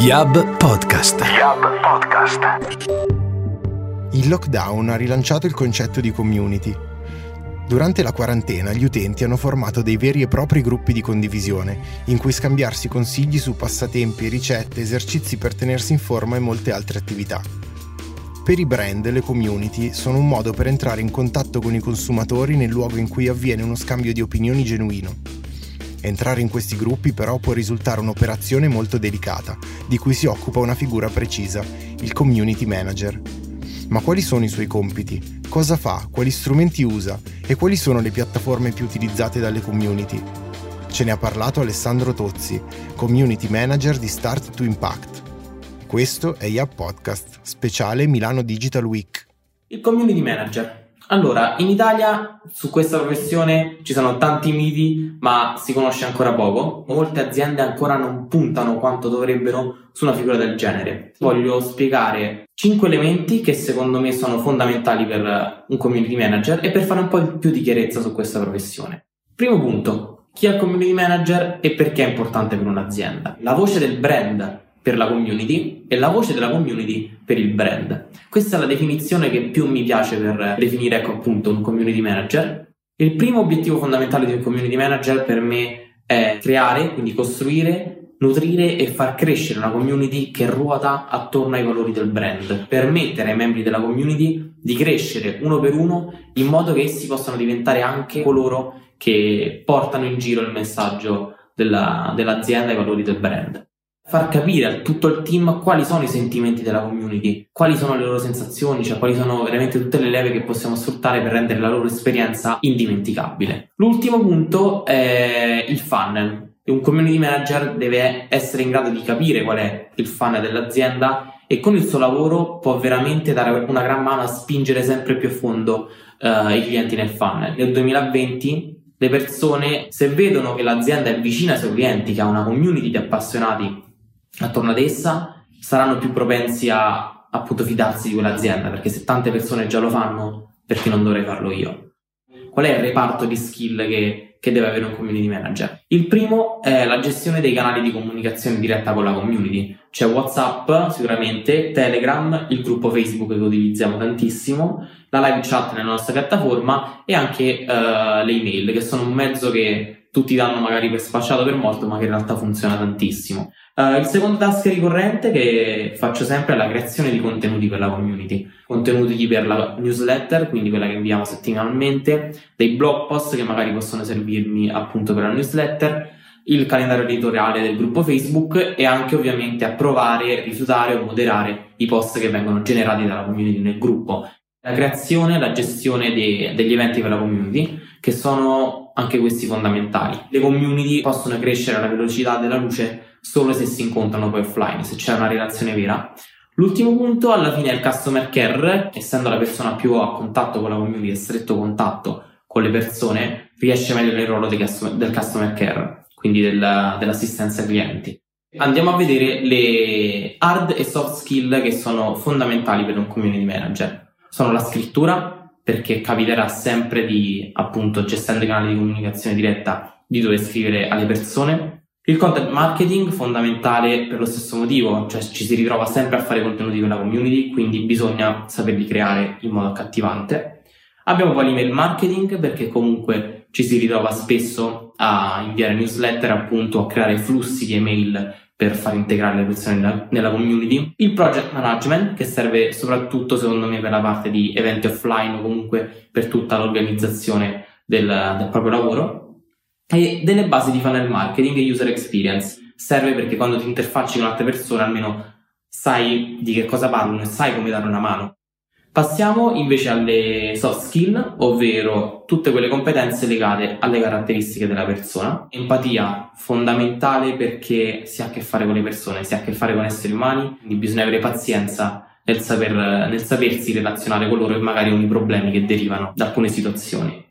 Yab Podcast. Yab Podcast. Il lockdown ha rilanciato il concetto di community. Durante la quarantena gli utenti hanno formato dei veri e propri gruppi di condivisione, in cui scambiarsi consigli su passatempi, ricette, esercizi per tenersi in forma e molte altre attività. Per i brand le community sono un modo per entrare in contatto con i consumatori nel luogo in cui avviene uno scambio di opinioni genuino. Entrare in questi gruppi però può risultare un'operazione molto delicata, di cui si occupa una figura precisa, il community manager. Ma quali sono i suoi compiti? Cosa fa? Quali strumenti usa? E quali sono le piattaforme più utilizzate dalle community? Ce ne ha parlato Alessandro Tozzi, community manager di Start to Impact. Questo è Yap Podcast, speciale Milano Digital Week. Il community manager. Allora, in Italia su questa professione ci sono tanti miti, ma si conosce ancora poco. Molte aziende ancora non puntano quanto dovrebbero su una figura del genere. Voglio spiegare 5 elementi che secondo me sono fondamentali per un community manager e per fare un po' più di chiarezza su questa professione. Primo punto, chi è il community manager e perché è importante per un'azienda? La voce del brand per la community e la voce della community per il brand. Questa è la definizione che più mi piace per definire ecco appunto un community manager. Il primo obiettivo fondamentale di un community manager per me è creare, quindi costruire, nutrire e far crescere una community che ruota attorno ai valori del brand, permettere ai membri della community di crescere uno per uno in modo che essi possano diventare anche coloro che portano in giro il messaggio della, dell'azienda e i valori del brand far capire a tutto il team quali sono i sentimenti della community, quali sono le loro sensazioni, cioè quali sono veramente tutte le leve che possiamo sfruttare per rendere la loro esperienza indimenticabile. L'ultimo punto è il funnel. Un community manager deve essere in grado di capire qual è il funnel dell'azienda e con il suo lavoro può veramente dare una gran mano a spingere sempre più a fondo uh, i clienti nel funnel. Nel 2020 le persone, se vedono che l'azienda è vicina ai suoi clienti, che ha una community di appassionati attorno ad essa saranno più propensi a appunto fidarsi di quell'azienda perché se tante persone già lo fanno perché non dovrei farlo io? Qual è il reparto di skill che, che deve avere un community manager? Il primo è la gestione dei canali di comunicazione diretta con la community. C'è whatsapp sicuramente telegram il gruppo facebook che utilizziamo tantissimo la live chat nella nostra piattaforma e anche uh, le email che sono un mezzo che tutti danno magari per spacciato per morto ma che in realtà funziona tantissimo Uh, il secondo task ricorrente che faccio sempre è la creazione di contenuti per la community, contenuti per la newsletter, quindi quella che inviamo settimanalmente, dei blog post che magari possono servirmi appunto per la newsletter, il calendario editoriale del gruppo Facebook e anche ovviamente approvare, rifiutare o moderare i post che vengono generati dalla community nel gruppo. La creazione e la gestione de- degli eventi per la community, che sono anche questi fondamentali. Le community possono crescere alla velocità della luce solo se si incontrano poi offline, se c'è una relazione vera. L'ultimo punto alla fine è il customer care, essendo la persona più a contatto con la community, a stretto contatto con le persone, riesce meglio nel ruolo del customer care, quindi della, dell'assistenza ai clienti. Andiamo a vedere le hard e soft skill che sono fondamentali per un community manager. Sono la scrittura, perché capiterà sempre di, appunto, gestendo i canali di comunicazione diretta, di dover scrivere alle persone, il content marketing fondamentale per lo stesso motivo, cioè ci si ritrova sempre a fare contenuti per la community, quindi bisogna saperli creare in modo accattivante. Abbiamo poi l'email marketing perché comunque ci si ritrova spesso a inviare newsletter, appunto a creare flussi di email per far integrare le persone nella, nella community. Il project management che serve soprattutto secondo me per la parte di eventi offline o comunque per tutta l'organizzazione del, del proprio lavoro e delle basi di funnel marketing e user experience. Serve perché quando ti interfacci con altre persone almeno sai di che cosa parlano e sai come dare una mano. Passiamo invece alle soft skill, ovvero tutte quelle competenze legate alle caratteristiche della persona. Empatia fondamentale perché si ha a che fare con le persone, si ha a che fare con esseri umani, quindi bisogna avere pazienza nel, saper, nel sapersi relazionare con loro e magari con i problemi che derivano da alcune situazioni.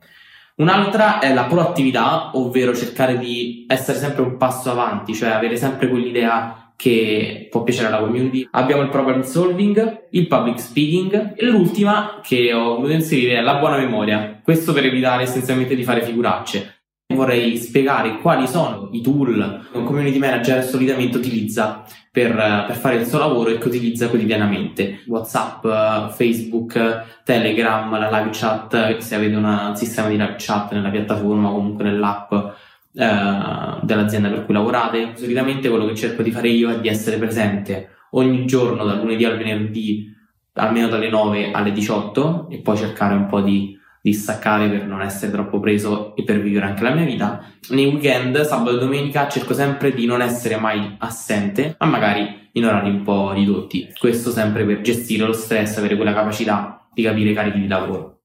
Un'altra è la proattività, ovvero cercare di essere sempre un passo avanti, cioè avere sempre quell'idea che può piacere alla community. Abbiamo il problem solving, il public speaking e l'ultima che ho voluto inserire è la buona memoria. Questo per evitare essenzialmente di fare figuracce. vorrei spiegare quali sono i tool che un community manager solitamente utilizza per, per, fare il suo lavoro e che utilizza quotidianamente. WhatsApp, Facebook, Telegram, la live chat, se avete un sistema di live chat nella piattaforma o comunque nell'app eh, dell'azienda per cui lavorate. Solitamente quello che cerco di fare io è di essere presente ogni giorno dal lunedì al venerdì almeno dalle 9 alle 18 e poi cercare un po' di di staccare per non essere troppo preso e per vivere anche la mia vita. Nei weekend, sabato e domenica, cerco sempre di non essere mai assente, ma magari in orari un po' ridotti. Questo sempre per gestire lo stress, avere quella capacità di capire i carichi di lavoro.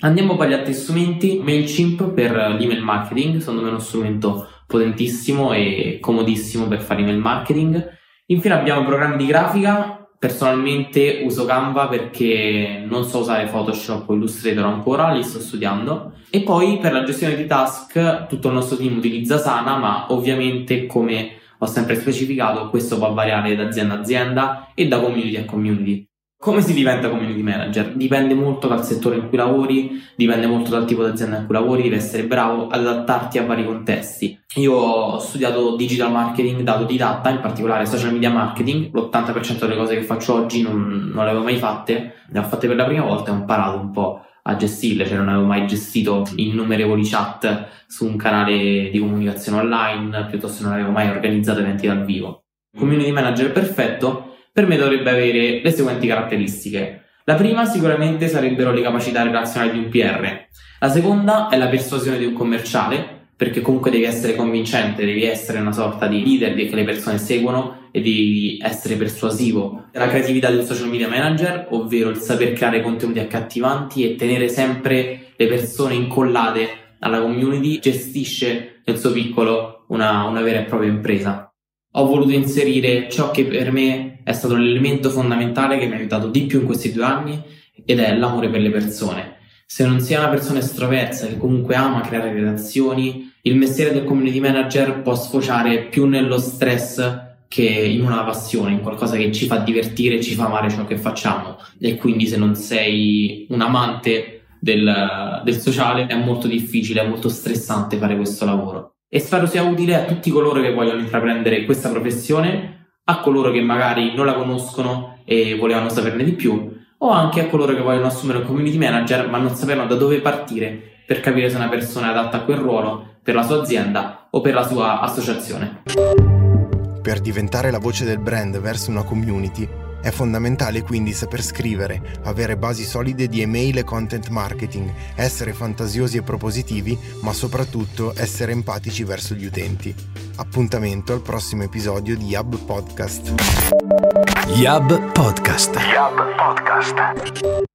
Andiamo poi agli altri strumenti. MailChimp per l'email marketing, secondo me è uno strumento potentissimo e comodissimo per fare email marketing. Infine abbiamo programmi di grafica, Personalmente uso Canva perché non so usare Photoshop o Illustrator ancora, li sto studiando. E poi per la gestione di task tutto il nostro team utilizza Sana, ma ovviamente come ho sempre specificato questo può variare da azienda a azienda e da community a community. Come si diventa community manager? Dipende molto dal settore in cui lavori, dipende molto dal tipo di azienda in cui lavori, devi essere bravo ad adattarti a vari contesti. Io ho studiato digital marketing da autodidatta, in particolare social media marketing, l'80% delle cose che faccio oggi non, non le avevo mai fatte, le ho fatte per la prima volta e ho imparato un po' a gestirle, cioè non avevo mai gestito innumerevoli chat su un canale di comunicazione online, piuttosto non avevo mai organizzato eventi dal vivo. Community manager perfetto per me dovrebbe avere le seguenti caratteristiche. La prima sicuramente sarebbero le capacità relazionali di un PR. La seconda è la persuasione di un commerciale, perché comunque devi essere convincente, devi essere una sorta di leader che le persone seguono e devi essere persuasivo. La creatività del social media manager, ovvero il saper creare contenuti accattivanti e tenere sempre le persone incollate alla community, gestisce nel suo piccolo una, una vera e propria impresa ho voluto inserire ciò che per me è stato l'elemento fondamentale che mi ha aiutato di più in questi due anni ed è l'amore per le persone. Se non è una persona estroversa che comunque ama creare relazioni, il mestiere del community manager può sfociare più nello stress che in una passione, in qualcosa che ci fa divertire ci fa amare ciò che facciamo. E quindi se non sei un amante del, del sociale è molto difficile, è molto stressante fare questo lavoro e spero sia utile a tutti coloro che vogliono intraprendere questa professione, a coloro che magari non la conoscono e volevano saperne di più, o anche a coloro che vogliono assumere un community manager ma non sapevano da dove partire per capire se una persona è adatta a quel ruolo per la sua azienda o per la sua associazione. Per diventare la voce del brand verso una community è fondamentale quindi saper scrivere, avere basi solide di email e content marketing, essere fantasiosi e propositivi, ma soprattutto essere empatici verso gli utenti. Appuntamento al prossimo episodio di Yab Podcast. Yab Podcast. Yab Podcast.